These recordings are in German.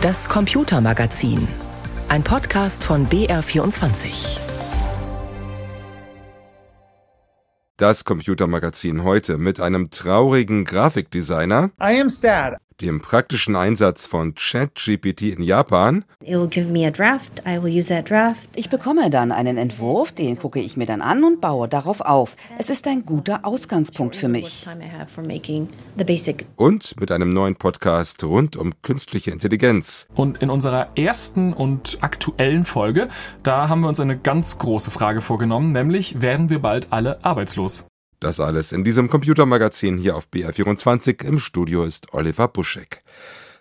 Das Computermagazin. Ein Podcast von BR24. Das Computermagazin heute mit einem traurigen Grafikdesigner. I am sad dem praktischen Einsatz von ChatGPT in Japan. Ich bekomme dann einen Entwurf, den gucke ich mir dann an und baue darauf auf. Es ist ein guter Ausgangspunkt für mich. Und mit einem neuen Podcast rund um künstliche Intelligenz. Und in unserer ersten und aktuellen Folge, da haben wir uns eine ganz große Frage vorgenommen, nämlich werden wir bald alle arbeitslos? Das alles in diesem Computermagazin hier auf BR24. Im Studio ist Oliver Buschek.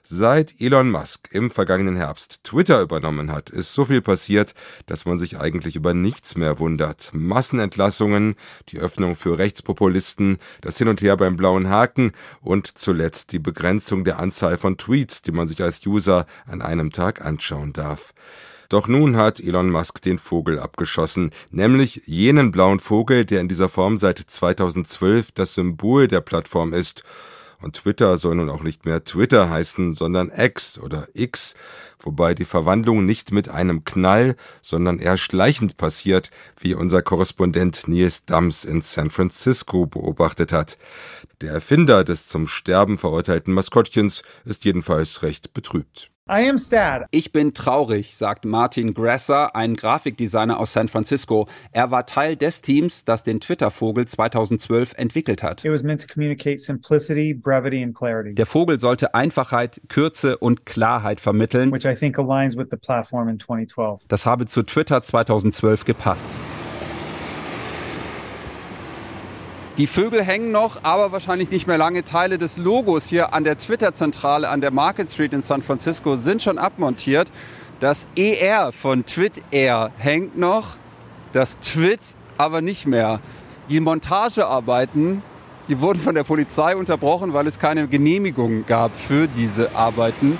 Seit Elon Musk im vergangenen Herbst Twitter übernommen hat, ist so viel passiert, dass man sich eigentlich über nichts mehr wundert. Massenentlassungen, die Öffnung für Rechtspopulisten, das Hin und Her beim blauen Haken und zuletzt die Begrenzung der Anzahl von Tweets, die man sich als User an einem Tag anschauen darf. Doch nun hat Elon Musk den Vogel abgeschossen, nämlich jenen blauen Vogel, der in dieser Form seit 2012 das Symbol der Plattform ist. Und Twitter soll nun auch nicht mehr Twitter heißen, sondern X oder X, wobei die Verwandlung nicht mit einem Knall, sondern eher schleichend passiert, wie unser Korrespondent Nils Dams in San Francisco beobachtet hat. Der Erfinder des zum Sterben verurteilten Maskottchens ist jedenfalls recht betrübt. Ich bin traurig, sagt Martin Grasser, ein Grafikdesigner aus San Francisco. Er war Teil des Teams, das den Twitter-Vogel 2012 entwickelt hat. Der Vogel sollte Einfachheit, Kürze und Klarheit vermitteln. Das habe zu Twitter 2012 gepasst. Die Vögel hängen noch, aber wahrscheinlich nicht mehr lange. Teile des Logos hier an der Twitter-Zentrale an der Market Street in San Francisco sind schon abmontiert. Das ER von Twit Air hängt noch, das Twit aber nicht mehr. Die Montagearbeiten, die wurden von der Polizei unterbrochen, weil es keine Genehmigung gab für diese Arbeiten.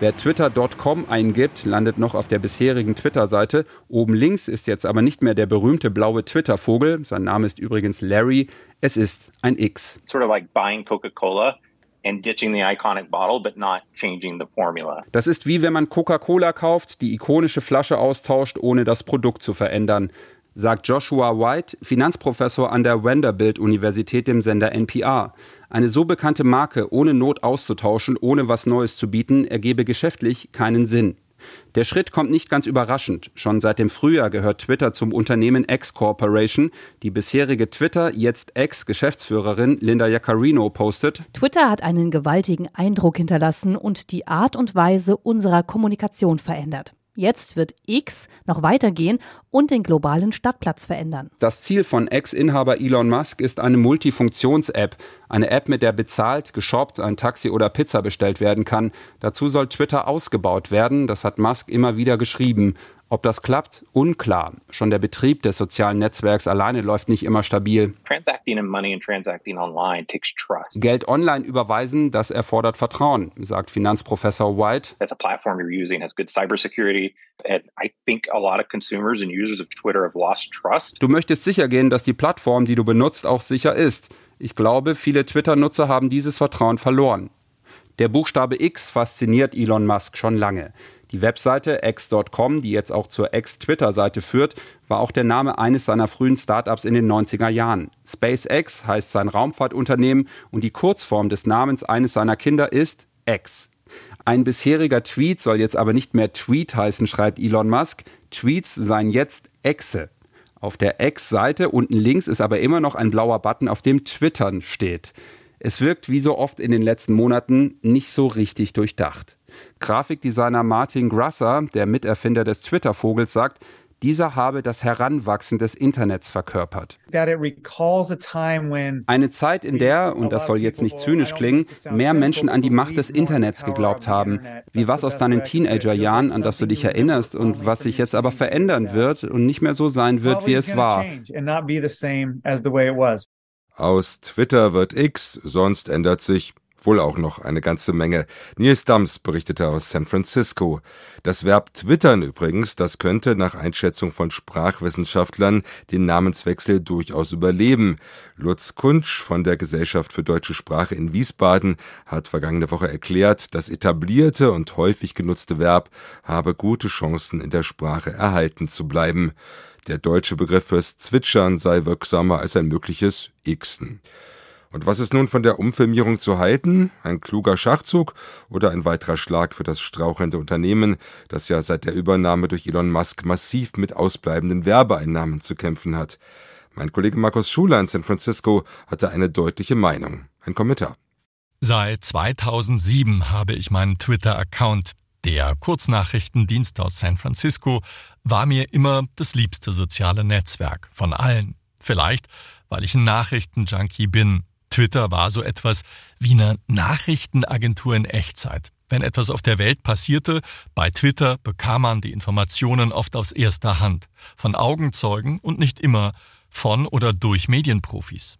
Wer twitter.com eingibt, landet noch auf der bisherigen Twitter-Seite. Oben links ist jetzt aber nicht mehr der berühmte blaue Twitter-Vogel. Sein Name ist übrigens Larry. Es ist ein X. Sort of like buying Coca-Cola and ditching the iconic bottle, but not changing the formula. Das ist wie wenn man Coca-Cola kauft, die ikonische Flasche austauscht, ohne das Produkt zu verändern sagt Joshua White, Finanzprofessor an der Vanderbilt-Universität dem Sender NPR. Eine so bekannte Marke ohne Not auszutauschen, ohne was Neues zu bieten, ergebe geschäftlich keinen Sinn. Der Schritt kommt nicht ganz überraschend. Schon seit dem Frühjahr gehört Twitter zum Unternehmen X Corporation. Die bisherige Twitter, jetzt Ex-Geschäftsführerin Linda Yaccarino postet: Twitter hat einen gewaltigen Eindruck hinterlassen und die Art und Weise unserer Kommunikation verändert. Jetzt wird X noch weitergehen und den globalen Stadtplatz verändern. Das Ziel von Ex-Inhaber Elon Musk ist eine Multifunktions-App. Eine App, mit der bezahlt, geshoppt, ein Taxi oder Pizza bestellt werden kann. Dazu soll Twitter ausgebaut werden. Das hat Musk immer wieder geschrieben. Ob das klappt, unklar. Schon der Betrieb des sozialen Netzwerks alleine läuft nicht immer stabil. Geld online überweisen, das erfordert Vertrauen, sagt Finanzprofessor White. Du möchtest sicher gehen, dass die Plattform, die du benutzt, auch sicher ist. Ich glaube, viele Twitter-Nutzer haben dieses Vertrauen verloren. Der Buchstabe X fasziniert Elon Musk schon lange. Die Webseite x.com, die jetzt auch zur X-Twitter-Seite führt, war auch der Name eines seiner frühen Startups in den 90er Jahren. SpaceX heißt sein Raumfahrtunternehmen und die Kurzform des Namens eines seiner Kinder ist X. Ein bisheriger Tweet soll jetzt aber nicht mehr Tweet heißen, schreibt Elon Musk. Tweets seien jetzt Exe. Auf der X-Seite unten links ist aber immer noch ein blauer Button, auf dem Twittern steht. Es wirkt wie so oft in den letzten Monaten nicht so richtig durchdacht. Grafikdesigner Martin Grasser, der Miterfinder des Twitter-Vogels, sagt, dieser habe das Heranwachsen des Internets verkörpert. Eine Zeit, in der, und das soll jetzt nicht zynisch klingen, mehr Menschen an die Macht des Internets geglaubt haben, wie was aus deinen Teenagerjahren, an das du dich erinnerst und was sich jetzt aber verändern wird und nicht mehr so sein wird, wie es war. Aus Twitter wird X, sonst ändert sich wohl auch noch eine ganze Menge. Nils Dams berichtete aus San Francisco. Das Verb twittern übrigens, das könnte nach Einschätzung von Sprachwissenschaftlern den Namenswechsel durchaus überleben. Lutz Kunsch von der Gesellschaft für deutsche Sprache in Wiesbaden hat vergangene Woche erklärt, das etablierte und häufig genutzte Verb habe gute Chancen in der Sprache erhalten zu bleiben. Der deutsche Begriff fürs Zwitschern sei wirksamer als ein mögliches Xen. Und was ist nun von der Umfilmierung zu halten? Ein kluger Schachzug oder ein weiterer Schlag für das strauchelnde Unternehmen, das ja seit der Übernahme durch Elon Musk massiv mit ausbleibenden Werbeeinnahmen zu kämpfen hat? Mein Kollege Markus Schuler in San Francisco hatte eine deutliche Meinung. Ein Kommentar. Seit 2007 habe ich meinen Twitter-Account. Der Kurznachrichtendienst aus San Francisco war mir immer das liebste soziale Netzwerk von allen. Vielleicht, weil ich ein Nachrichtenjunkie bin Twitter war so etwas wie eine Nachrichtenagentur in Echtzeit. Wenn etwas auf der Welt passierte, bei Twitter bekam man die Informationen oft aus erster Hand, von Augenzeugen und nicht immer von oder durch Medienprofis.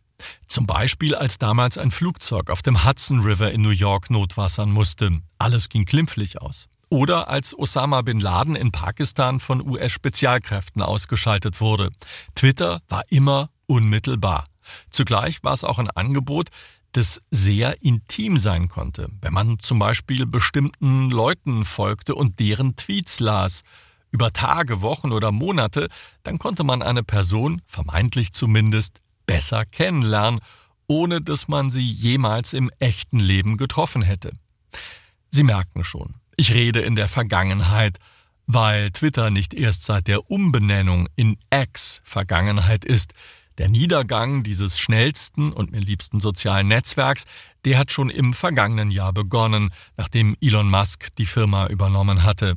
Zum Beispiel als damals ein Flugzeug auf dem Hudson River in New York notwassern musste. Alles ging glimpflich aus. Oder als Osama bin Laden in Pakistan von US-Spezialkräften ausgeschaltet wurde. Twitter war immer unmittelbar. Zugleich war es auch ein Angebot, das sehr intim sein konnte, wenn man zum Beispiel bestimmten Leuten folgte und deren Tweets las. Über Tage, Wochen oder Monate, dann konnte man eine Person, vermeintlich zumindest, besser kennenlernen, ohne dass man sie jemals im echten Leben getroffen hätte. Sie merken schon, ich rede in der Vergangenheit, weil Twitter nicht erst seit der Umbenennung in X Vergangenheit ist, der Niedergang dieses schnellsten und mir liebsten sozialen Netzwerks, der hat schon im vergangenen Jahr begonnen, nachdem Elon Musk die Firma übernommen hatte.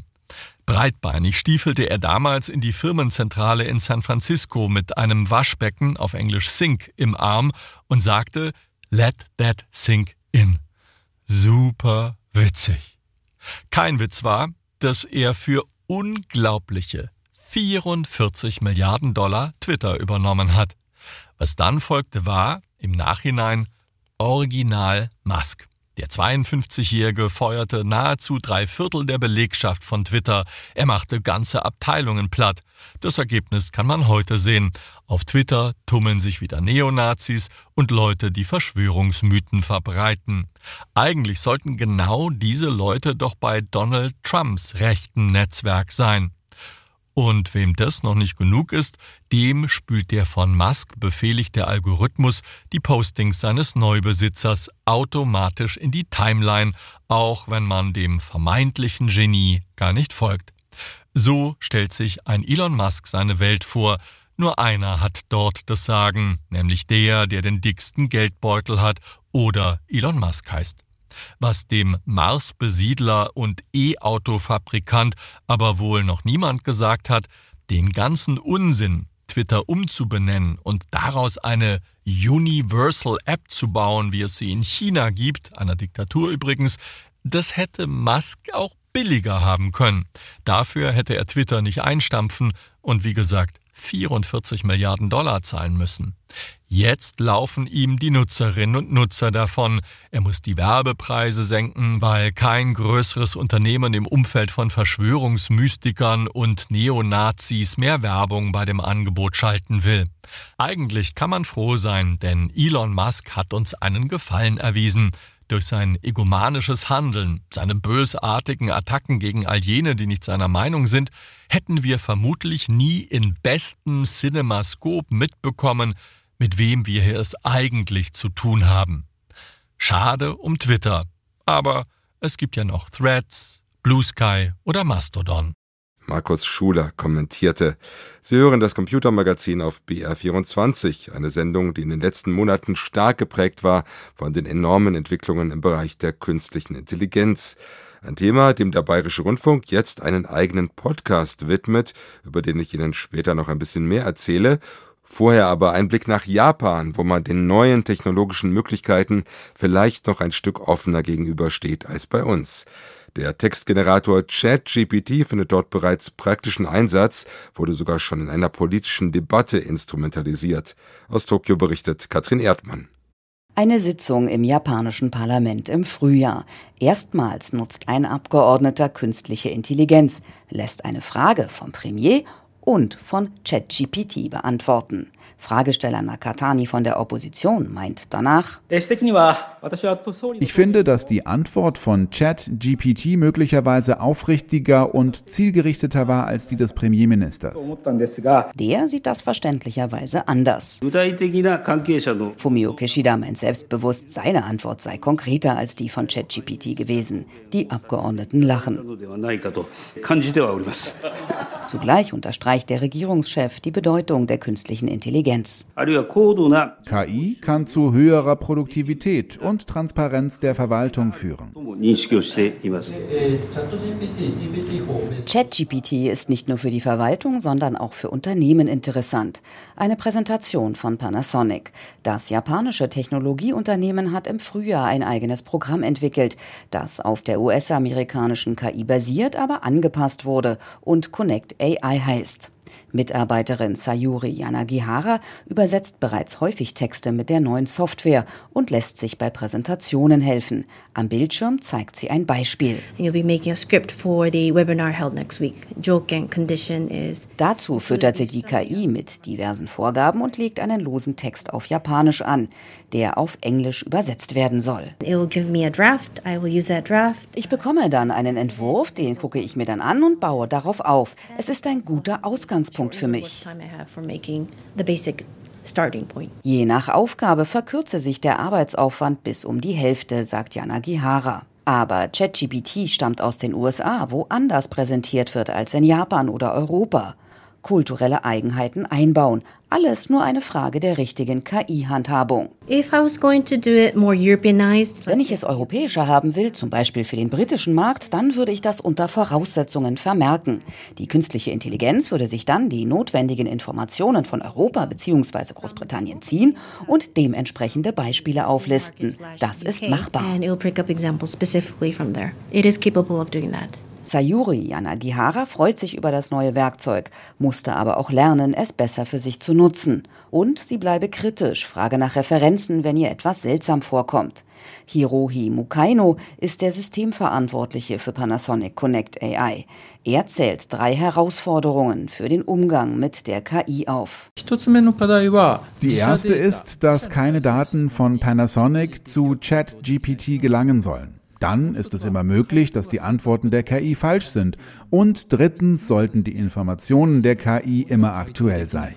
Breitbeinig stiefelte er damals in die Firmenzentrale in San Francisco mit einem Waschbecken auf Englisch Sink im Arm und sagte, Let that sink in. Super witzig. Kein Witz war, dass er für unglaubliche 44 Milliarden Dollar Twitter übernommen hat. Was dann folgte war, im Nachhinein, Original Musk. Der 52-Jährige feuerte nahezu drei Viertel der Belegschaft von Twitter. Er machte ganze Abteilungen platt. Das Ergebnis kann man heute sehen. Auf Twitter tummeln sich wieder Neonazis und Leute, die Verschwörungsmythen verbreiten. Eigentlich sollten genau diese Leute doch bei Donald Trumps rechten Netzwerk sein. Und wem das noch nicht genug ist, dem spült der von Musk befehligte Algorithmus die Postings seines Neubesitzers automatisch in die Timeline, auch wenn man dem vermeintlichen Genie gar nicht folgt. So stellt sich ein Elon Musk seine Welt vor, nur einer hat dort das Sagen, nämlich der, der den dicksten Geldbeutel hat oder Elon Musk heißt was dem Marsbesiedler und E-Auto-Fabrikant aber wohl noch niemand gesagt hat, den ganzen Unsinn, Twitter umzubenennen und daraus eine Universal App zu bauen, wie es sie in China gibt, einer Diktatur übrigens, das hätte Musk auch billiger haben können. Dafür hätte er Twitter nicht einstampfen und wie gesagt 44 Milliarden Dollar zahlen müssen. Jetzt laufen ihm die Nutzerinnen und Nutzer davon. Er muss die Werbepreise senken, weil kein größeres Unternehmen im Umfeld von Verschwörungsmystikern und Neonazis mehr Werbung bei dem Angebot schalten will. Eigentlich kann man froh sein, denn Elon Musk hat uns einen Gefallen erwiesen. Durch sein egomanisches Handeln, seine bösartigen Attacken gegen all jene, die nicht seiner Meinung sind, hätten wir vermutlich nie in bestem Cinemascope mitbekommen, mit wem wir hier es eigentlich zu tun haben. Schade um Twitter, aber es gibt ja noch Threads, Blue Sky oder Mastodon. Markus Schuler kommentierte. Sie hören das Computermagazin auf BR24, eine Sendung, die in den letzten Monaten stark geprägt war von den enormen Entwicklungen im Bereich der künstlichen Intelligenz. Ein Thema, dem der Bayerische Rundfunk jetzt einen eigenen Podcast widmet, über den ich Ihnen später noch ein bisschen mehr erzähle. Vorher aber ein Blick nach Japan, wo man den neuen technologischen Möglichkeiten vielleicht noch ein Stück offener gegenübersteht als bei uns. Der Textgenerator ChatGPT findet dort bereits praktischen Einsatz, wurde sogar schon in einer politischen Debatte instrumentalisiert. Aus Tokio berichtet Katrin Erdmann. Eine Sitzung im japanischen Parlament im Frühjahr. Erstmals nutzt ein Abgeordneter künstliche Intelligenz, lässt eine Frage vom Premier und von ChatGPT beantworten. Fragesteller Nakatani von der Opposition meint danach, ich finde, dass die Antwort von ChatGPT möglicherweise aufrichtiger und zielgerichteter war als die des Premierministers. Der sieht das verständlicherweise anders. Fumio Kishida meint selbstbewusst, seine Antwort sei konkreter als die von ChatGPT gewesen. Die Abgeordneten lachen. Zugleich unterstreicht der Regierungschef die Bedeutung der künstlichen Intelligenz. KI kann zu höherer Produktivität und Transparenz der Verwaltung führen. ChatGPT ist nicht nur für die Verwaltung, sondern auch für Unternehmen interessant. Eine Präsentation von Panasonic. Das japanische Technologieunternehmen hat im Frühjahr ein eigenes Programm entwickelt, das auf der US-amerikanischen KI basiert, aber angepasst wurde und Connect AI heißt. Mitarbeiterin Sayuri Yanagihara übersetzt bereits häufig Texte mit der neuen Software und lässt sich bei Präsentationen helfen. Am Bildschirm zeigt sie ein Beispiel. Dazu füttert sie die KI mit diversen Vorgaben und legt einen losen Text auf Japanisch an, der auf Englisch übersetzt werden soll. Ich bekomme dann einen Entwurf, den gucke ich mir dann an und baue darauf auf. Es ist ein guter Ausgangspunkt für mich. Je nach Aufgabe verkürze sich der Arbeitsaufwand bis um die Hälfte, sagt Jana Gihara. Aber ChatGPT stammt aus den USA, wo anders präsentiert wird als in Japan oder Europa kulturelle Eigenheiten einbauen. Alles nur eine Frage der richtigen KI-Handhabung. Wenn ich es europäischer haben will, zum Beispiel für den britischen Markt, dann würde ich das unter Voraussetzungen vermerken. Die künstliche Intelligenz würde sich dann die notwendigen Informationen von Europa bzw. Großbritannien ziehen und dementsprechende Beispiele auflisten. Das ist machbar. Sayuri Yanagihara freut sich über das neue Werkzeug, musste aber auch lernen, es besser für sich zu nutzen. Und sie bleibe kritisch, frage nach Referenzen, wenn ihr etwas seltsam vorkommt. Hirohi Mukaino ist der Systemverantwortliche für Panasonic Connect AI. Er zählt drei Herausforderungen für den Umgang mit der KI auf. Die erste ist, dass keine Daten von Panasonic zu ChatGPT gelangen sollen. Dann ist es immer möglich, dass die Antworten der KI falsch sind. Und drittens sollten die Informationen der KI immer aktuell sein.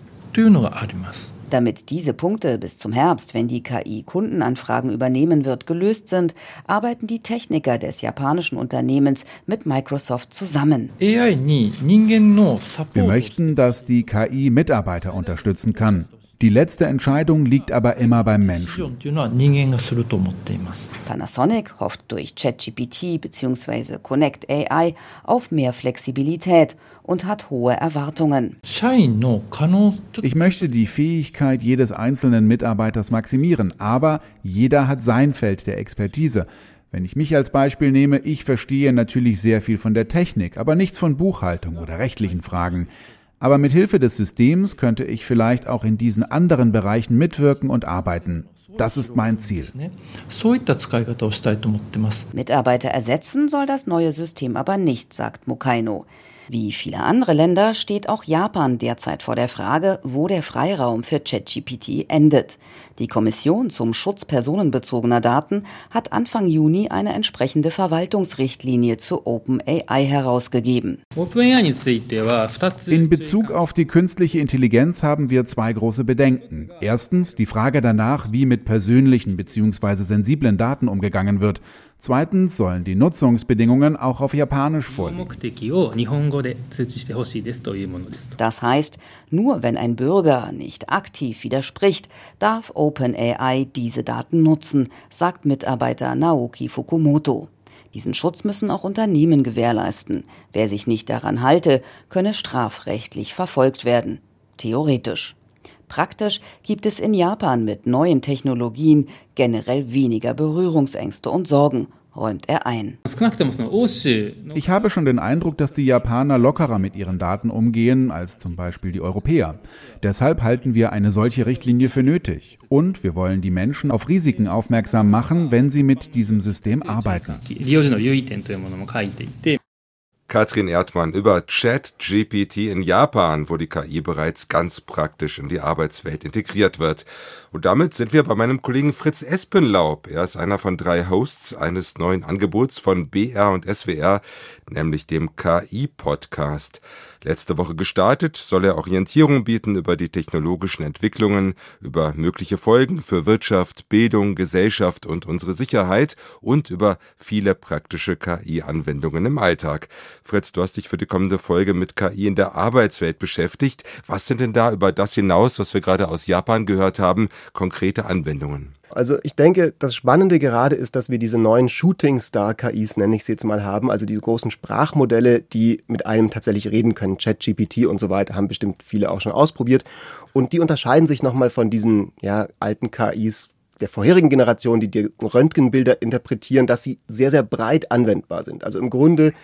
Damit diese Punkte bis zum Herbst, wenn die KI Kundenanfragen übernehmen wird, gelöst sind, arbeiten die Techniker des japanischen Unternehmens mit Microsoft zusammen. Wir möchten, dass die KI Mitarbeiter unterstützen kann. Die letzte Entscheidung liegt aber immer beim Menschen. Panasonic hofft durch ChatGPT bzw. Connect AI auf mehr Flexibilität und hat hohe Erwartungen. Ich möchte die Fähigkeit jedes einzelnen Mitarbeiters maximieren, aber jeder hat sein Feld der Expertise. Wenn ich mich als Beispiel nehme, ich verstehe natürlich sehr viel von der Technik, aber nichts von Buchhaltung oder rechtlichen Fragen. Aber mit Hilfe des Systems könnte ich vielleicht auch in diesen anderen Bereichen mitwirken und arbeiten. Das ist mein Ziel. Mitarbeiter ersetzen soll das neue System aber nicht, sagt Mukaino. Wie viele andere Länder steht auch Japan derzeit vor der Frage, wo der Freiraum für ChatGPT endet. Die Kommission zum Schutz personenbezogener Daten hat Anfang Juni eine entsprechende Verwaltungsrichtlinie zu OpenAI herausgegeben. In Bezug auf die künstliche Intelligenz haben wir zwei große Bedenken. Erstens die Frage danach, wie mit persönlichen bzw. sensiblen Daten umgegangen wird. Zweitens sollen die Nutzungsbedingungen auch auf Japanisch vorliegen. Das heißt, nur wenn ein Bürger nicht aktiv widerspricht, darf OpenAI diese Daten nutzen, sagt Mitarbeiter Naoki Fukumoto. Diesen Schutz müssen auch Unternehmen gewährleisten. Wer sich nicht daran halte, könne strafrechtlich verfolgt werden. Theoretisch. Praktisch gibt es in Japan mit neuen Technologien generell weniger Berührungsängste und Sorgen. Räumt er ein. Ich habe schon den Eindruck, dass die Japaner lockerer mit ihren Daten umgehen als zum Beispiel die Europäer. Deshalb halten wir eine solche Richtlinie für nötig. Und wir wollen die Menschen auf Risiken aufmerksam machen, wenn sie mit diesem System arbeiten. Katrin Erdmann über ChatGPT in Japan, wo die KI bereits ganz praktisch in die Arbeitswelt integriert wird. Und damit sind wir bei meinem Kollegen Fritz Espenlaub. Er ist einer von drei Hosts eines neuen Angebots von BR und SWR, nämlich dem KI-Podcast. Letzte Woche gestartet, soll er Orientierung bieten über die technologischen Entwicklungen, über mögliche Folgen für Wirtschaft, Bildung, Gesellschaft und unsere Sicherheit und über viele praktische KI-Anwendungen im Alltag. Fritz, du hast dich für die kommende Folge mit KI in der Arbeitswelt beschäftigt. Was sind denn da über das hinaus, was wir gerade aus Japan gehört haben, konkrete Anwendungen? Also ich denke, das Spannende gerade ist, dass wir diese neuen Shooting Star KIs, nenne ich sie jetzt mal, haben. Also diese großen Sprachmodelle, die mit einem tatsächlich reden können. ChatGPT und so weiter haben bestimmt viele auch schon ausprobiert. Und die unterscheiden sich nochmal von diesen ja, alten KIs der vorherigen Generation, die die Röntgenbilder interpretieren, dass sie sehr, sehr breit anwendbar sind. Also im Grunde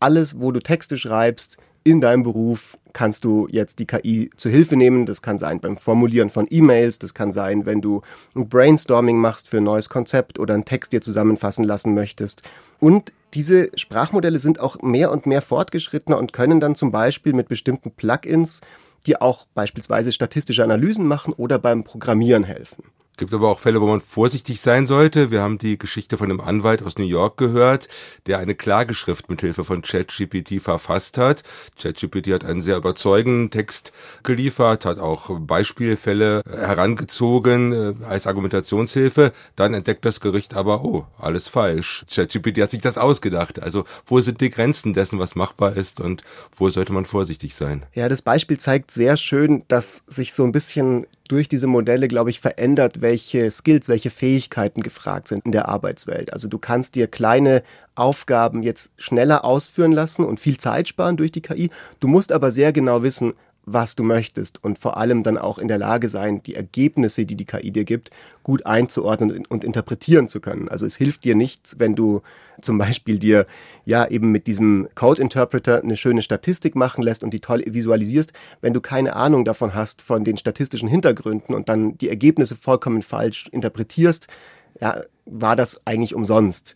alles, wo du Texte schreibst, in deinem Beruf kannst du jetzt die KI zu Hilfe nehmen. Das kann sein beim Formulieren von E-Mails, das kann sein, wenn du ein Brainstorming machst für ein neues Konzept oder einen Text dir zusammenfassen lassen möchtest. Und diese Sprachmodelle sind auch mehr und mehr fortgeschrittener und können dann zum Beispiel mit bestimmten Plugins dir auch beispielsweise statistische Analysen machen oder beim Programmieren helfen. Gibt aber auch Fälle, wo man vorsichtig sein sollte. Wir haben die Geschichte von einem Anwalt aus New York gehört, der eine Klageschrift mit Hilfe von ChatGPT verfasst hat. ChatGPT hat einen sehr überzeugenden Text geliefert, hat auch Beispielfälle herangezogen äh, als Argumentationshilfe. Dann entdeckt das Gericht aber, oh, alles falsch. ChatGPT hat sich das ausgedacht. Also wo sind die Grenzen dessen, was machbar ist und wo sollte man vorsichtig sein? Ja, das Beispiel zeigt sehr schön, dass sich so ein bisschen durch diese Modelle, glaube ich, verändert, welche Skills, welche Fähigkeiten gefragt sind in der Arbeitswelt. Also du kannst dir kleine Aufgaben jetzt schneller ausführen lassen und viel Zeit sparen durch die KI. Du musst aber sehr genau wissen, was du möchtest und vor allem dann auch in der Lage sein, die Ergebnisse, die die KI dir gibt, gut einzuordnen und interpretieren zu können. Also es hilft dir nichts, wenn du zum Beispiel dir ja eben mit diesem Code Interpreter eine schöne Statistik machen lässt und die toll visualisierst, wenn du keine Ahnung davon hast von den statistischen Hintergründen und dann die Ergebnisse vollkommen falsch interpretierst, ja, war das eigentlich umsonst.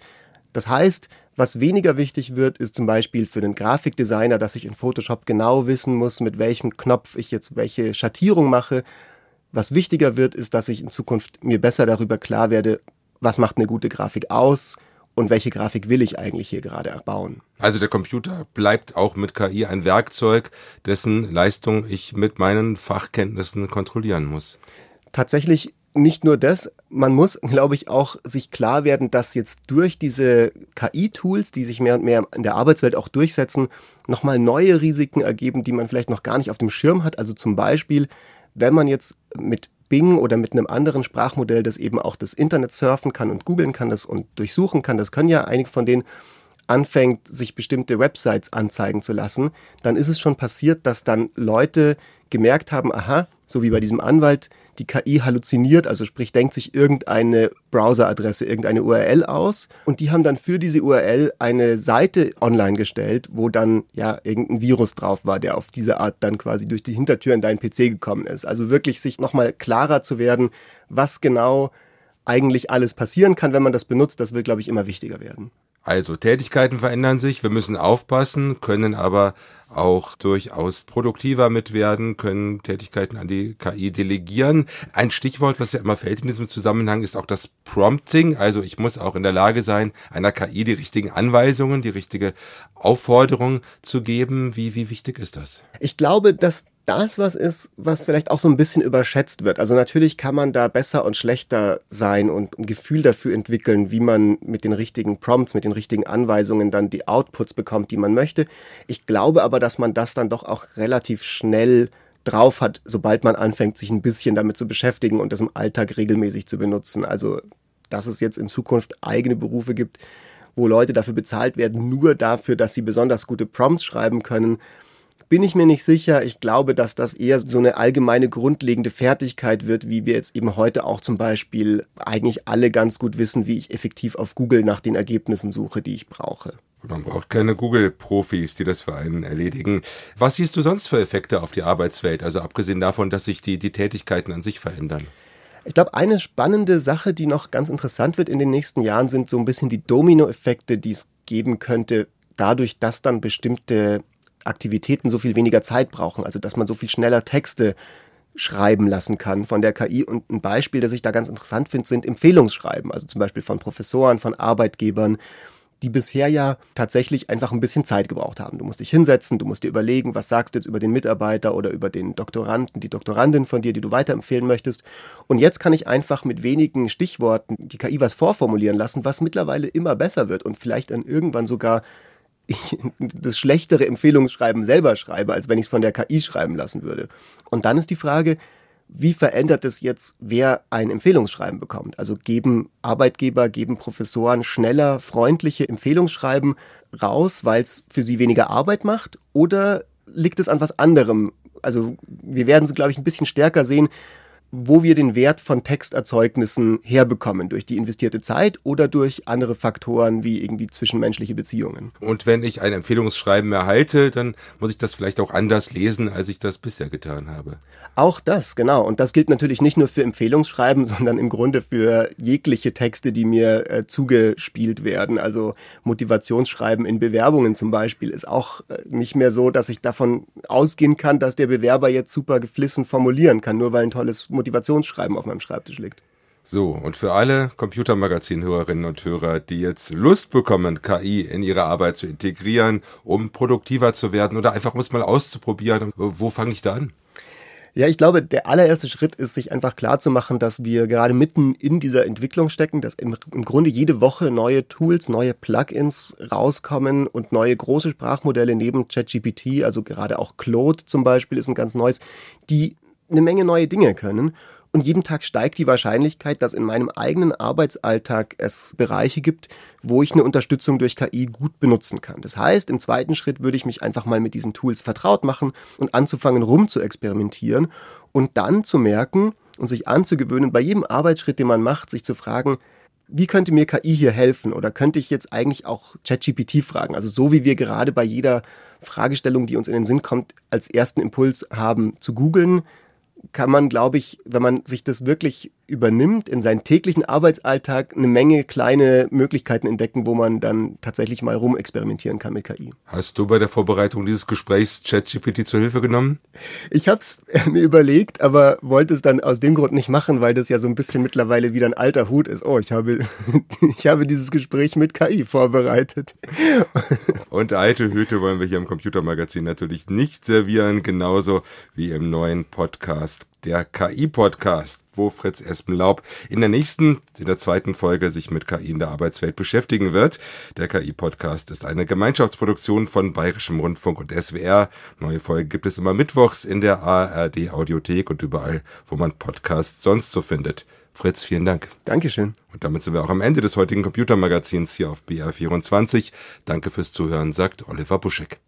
Das heißt, was weniger wichtig wird, ist zum Beispiel für den Grafikdesigner, dass ich in Photoshop genau wissen muss, mit welchem Knopf ich jetzt welche Schattierung mache. Was wichtiger wird, ist, dass ich in Zukunft mir besser darüber klar werde, was macht eine gute Grafik aus und welche Grafik will ich eigentlich hier gerade erbauen. Also der Computer bleibt auch mit KI ein Werkzeug, dessen Leistung ich mit meinen Fachkenntnissen kontrollieren muss. Tatsächlich nicht nur das, man muss, glaube ich, auch sich klar werden, dass jetzt durch diese KI-Tools, die sich mehr und mehr in der Arbeitswelt auch durchsetzen, nochmal neue Risiken ergeben, die man vielleicht noch gar nicht auf dem Schirm hat. Also zum Beispiel, wenn man jetzt mit Bing oder mit einem anderen Sprachmodell, das eben auch das Internet surfen kann und googeln kann das und durchsuchen kann, das können ja einige von denen, anfängt, sich bestimmte Websites anzeigen zu lassen, dann ist es schon passiert, dass dann Leute gemerkt haben, aha, so wie bei diesem Anwalt, die KI halluziniert, also sprich denkt sich irgendeine Browseradresse, irgendeine URL aus und die haben dann für diese URL eine Seite online gestellt, wo dann ja irgendein Virus drauf war, der auf diese Art dann quasi durch die Hintertür in deinen PC gekommen ist. Also wirklich sich nochmal klarer zu werden, was genau eigentlich alles passieren kann, wenn man das benutzt, das wird, glaube ich, immer wichtiger werden. Also Tätigkeiten verändern sich, wir müssen aufpassen, können aber auch durchaus produktiver mit werden, können Tätigkeiten an die KI delegieren. Ein Stichwort, was ja immer fällt in diesem Zusammenhang, ist auch das Prompting. Also ich muss auch in der Lage sein, einer KI die richtigen Anweisungen, die richtige Aufforderung zu geben. Wie, wie wichtig ist das? Ich glaube, dass das was ist, was vielleicht auch so ein bisschen überschätzt wird. Also natürlich kann man da besser und schlechter sein und ein Gefühl dafür entwickeln, wie man mit den richtigen Prompts, mit den richtigen Anweisungen dann die Outputs bekommt, die man möchte. Ich glaube aber, dass man das dann doch auch relativ schnell drauf hat, sobald man anfängt, sich ein bisschen damit zu beschäftigen und das im Alltag regelmäßig zu benutzen. Also, dass es jetzt in Zukunft eigene Berufe gibt, wo Leute dafür bezahlt werden, nur dafür, dass sie besonders gute Prompts schreiben können, bin ich mir nicht sicher. Ich glaube, dass das eher so eine allgemeine grundlegende Fertigkeit wird, wie wir jetzt eben heute auch zum Beispiel eigentlich alle ganz gut wissen, wie ich effektiv auf Google nach den Ergebnissen suche, die ich brauche. Man braucht keine Google-Profis, die das für einen erledigen. Was siehst du sonst für Effekte auf die Arbeitswelt? Also abgesehen davon, dass sich die, die Tätigkeiten an sich verändern. Ich glaube, eine spannende Sache, die noch ganz interessant wird in den nächsten Jahren, sind so ein bisschen die Domino-Effekte, die es geben könnte, dadurch, dass dann bestimmte Aktivitäten so viel weniger Zeit brauchen, also dass man so viel schneller Texte schreiben lassen kann von der KI. Und ein Beispiel, das ich da ganz interessant finde, sind Empfehlungsschreiben, also zum Beispiel von Professoren, von Arbeitgebern, die bisher ja tatsächlich einfach ein bisschen Zeit gebraucht haben. Du musst dich hinsetzen, du musst dir überlegen, was sagst du jetzt über den Mitarbeiter oder über den Doktoranden, die Doktorandin von dir, die du weiterempfehlen möchtest. Und jetzt kann ich einfach mit wenigen Stichworten die KI was vorformulieren lassen, was mittlerweile immer besser wird und vielleicht dann irgendwann sogar das schlechtere Empfehlungsschreiben selber schreibe, als wenn ich es von der KI schreiben lassen würde. Und dann ist die Frage, wie verändert es jetzt, wer ein Empfehlungsschreiben bekommt? Also geben Arbeitgeber, geben Professoren schneller freundliche Empfehlungsschreiben raus, weil es für sie weniger Arbeit macht? Oder liegt es an was anderem? Also wir werden es, glaube ich, ein bisschen stärker sehen, wo wir den Wert von Texterzeugnissen herbekommen, durch die investierte Zeit oder durch andere Faktoren wie irgendwie zwischenmenschliche Beziehungen. Und wenn ich ein Empfehlungsschreiben erhalte, dann muss ich das vielleicht auch anders lesen, als ich das bisher getan habe. Auch das, genau. Und das gilt natürlich nicht nur für Empfehlungsschreiben, sondern im Grunde für jegliche Texte, die mir äh, zugespielt werden. Also Motivationsschreiben in Bewerbungen zum Beispiel ist auch äh, nicht mehr so, dass ich davon ausgehen kann, dass der Bewerber jetzt super geflissen formulieren kann, nur weil ein tolles Motivationsschreiben auf meinem Schreibtisch liegt. So, und für alle Computermagazin-Hörerinnen und Hörer, die jetzt Lust bekommen, KI in ihre Arbeit zu integrieren, um produktiver zu werden oder einfach um es mal auszuprobieren, wo fange ich da an? Ja, ich glaube, der allererste Schritt ist, sich einfach klar zu machen, dass wir gerade mitten in dieser Entwicklung stecken, dass im, im Grunde jede Woche neue Tools, neue Plugins rauskommen und neue große Sprachmodelle neben ChatGPT, also gerade auch Claude zum Beispiel ist ein ganz neues, die eine Menge neue Dinge können. Und jeden Tag steigt die Wahrscheinlichkeit, dass in meinem eigenen Arbeitsalltag es Bereiche gibt, wo ich eine Unterstützung durch KI gut benutzen kann. Das heißt, im zweiten Schritt würde ich mich einfach mal mit diesen Tools vertraut machen und anzufangen, rum zu experimentieren und dann zu merken und sich anzugewöhnen, bei jedem Arbeitsschritt, den man macht, sich zu fragen, wie könnte mir KI hier helfen? Oder könnte ich jetzt eigentlich auch ChatGPT fragen? Also so wie wir gerade bei jeder Fragestellung, die uns in den Sinn kommt, als ersten Impuls haben zu googeln, kann man, glaube ich, wenn man sich das wirklich übernimmt, in seinen täglichen Arbeitsalltag eine Menge kleine Möglichkeiten entdecken, wo man dann tatsächlich mal rumexperimentieren kann mit KI. Hast du bei der Vorbereitung dieses Gesprächs ChatGPT zur Hilfe genommen? Ich habe es mir überlegt, aber wollte es dann aus dem Grund nicht machen, weil das ja so ein bisschen mittlerweile wieder ein alter Hut ist. Oh, ich habe, ich habe dieses Gespräch mit KI vorbereitet. Und alte Hüte wollen wir hier im Computermagazin natürlich nicht servieren, genauso wie im neuen Podcast der KI-Podcast, wo Fritz Espenlaub in der nächsten, in der zweiten Folge sich mit KI in der Arbeitswelt beschäftigen wird. Der KI-Podcast ist eine Gemeinschaftsproduktion von Bayerischem Rundfunk und SWR. Neue Folgen gibt es immer mittwochs in der ARD Audiothek und überall, wo man Podcasts sonst so findet. Fritz, vielen Dank. Dankeschön. Und damit sind wir auch am Ende des heutigen Computermagazins hier auf BR24. Danke fürs Zuhören, sagt Oliver Buschek.